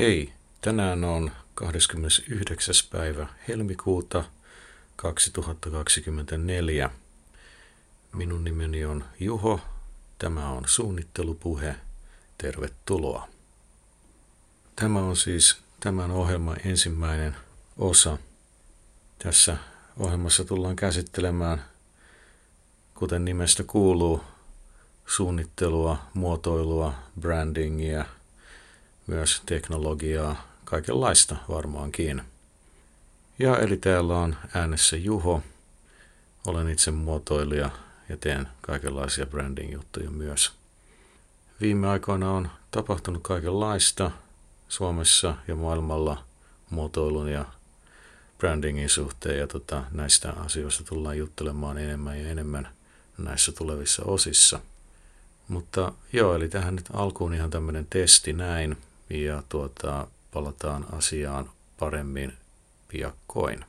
Hei, tänään on 29. päivä helmikuuta 2024. Minun nimeni on Juho. Tämä on suunnittelupuhe. Tervetuloa. Tämä on siis tämän ohjelman ensimmäinen osa. Tässä ohjelmassa tullaan käsittelemään, kuten nimestä kuuluu, suunnittelua, muotoilua, brandingia – myös teknologiaa, kaikenlaista varmaankin. Ja eli täällä on äänessä Juho. Olen itse muotoilija ja teen kaikenlaisia branding-juttuja myös. Viime aikoina on tapahtunut kaikenlaista Suomessa ja maailmalla muotoilun ja brandingin suhteen ja tota, näistä asioista tullaan juttelemaan enemmän ja enemmän näissä tulevissa osissa. Mutta joo, eli tähän nyt alkuun ihan tämmöinen testi näin ja tuota, palataan asiaan paremmin piakkoin.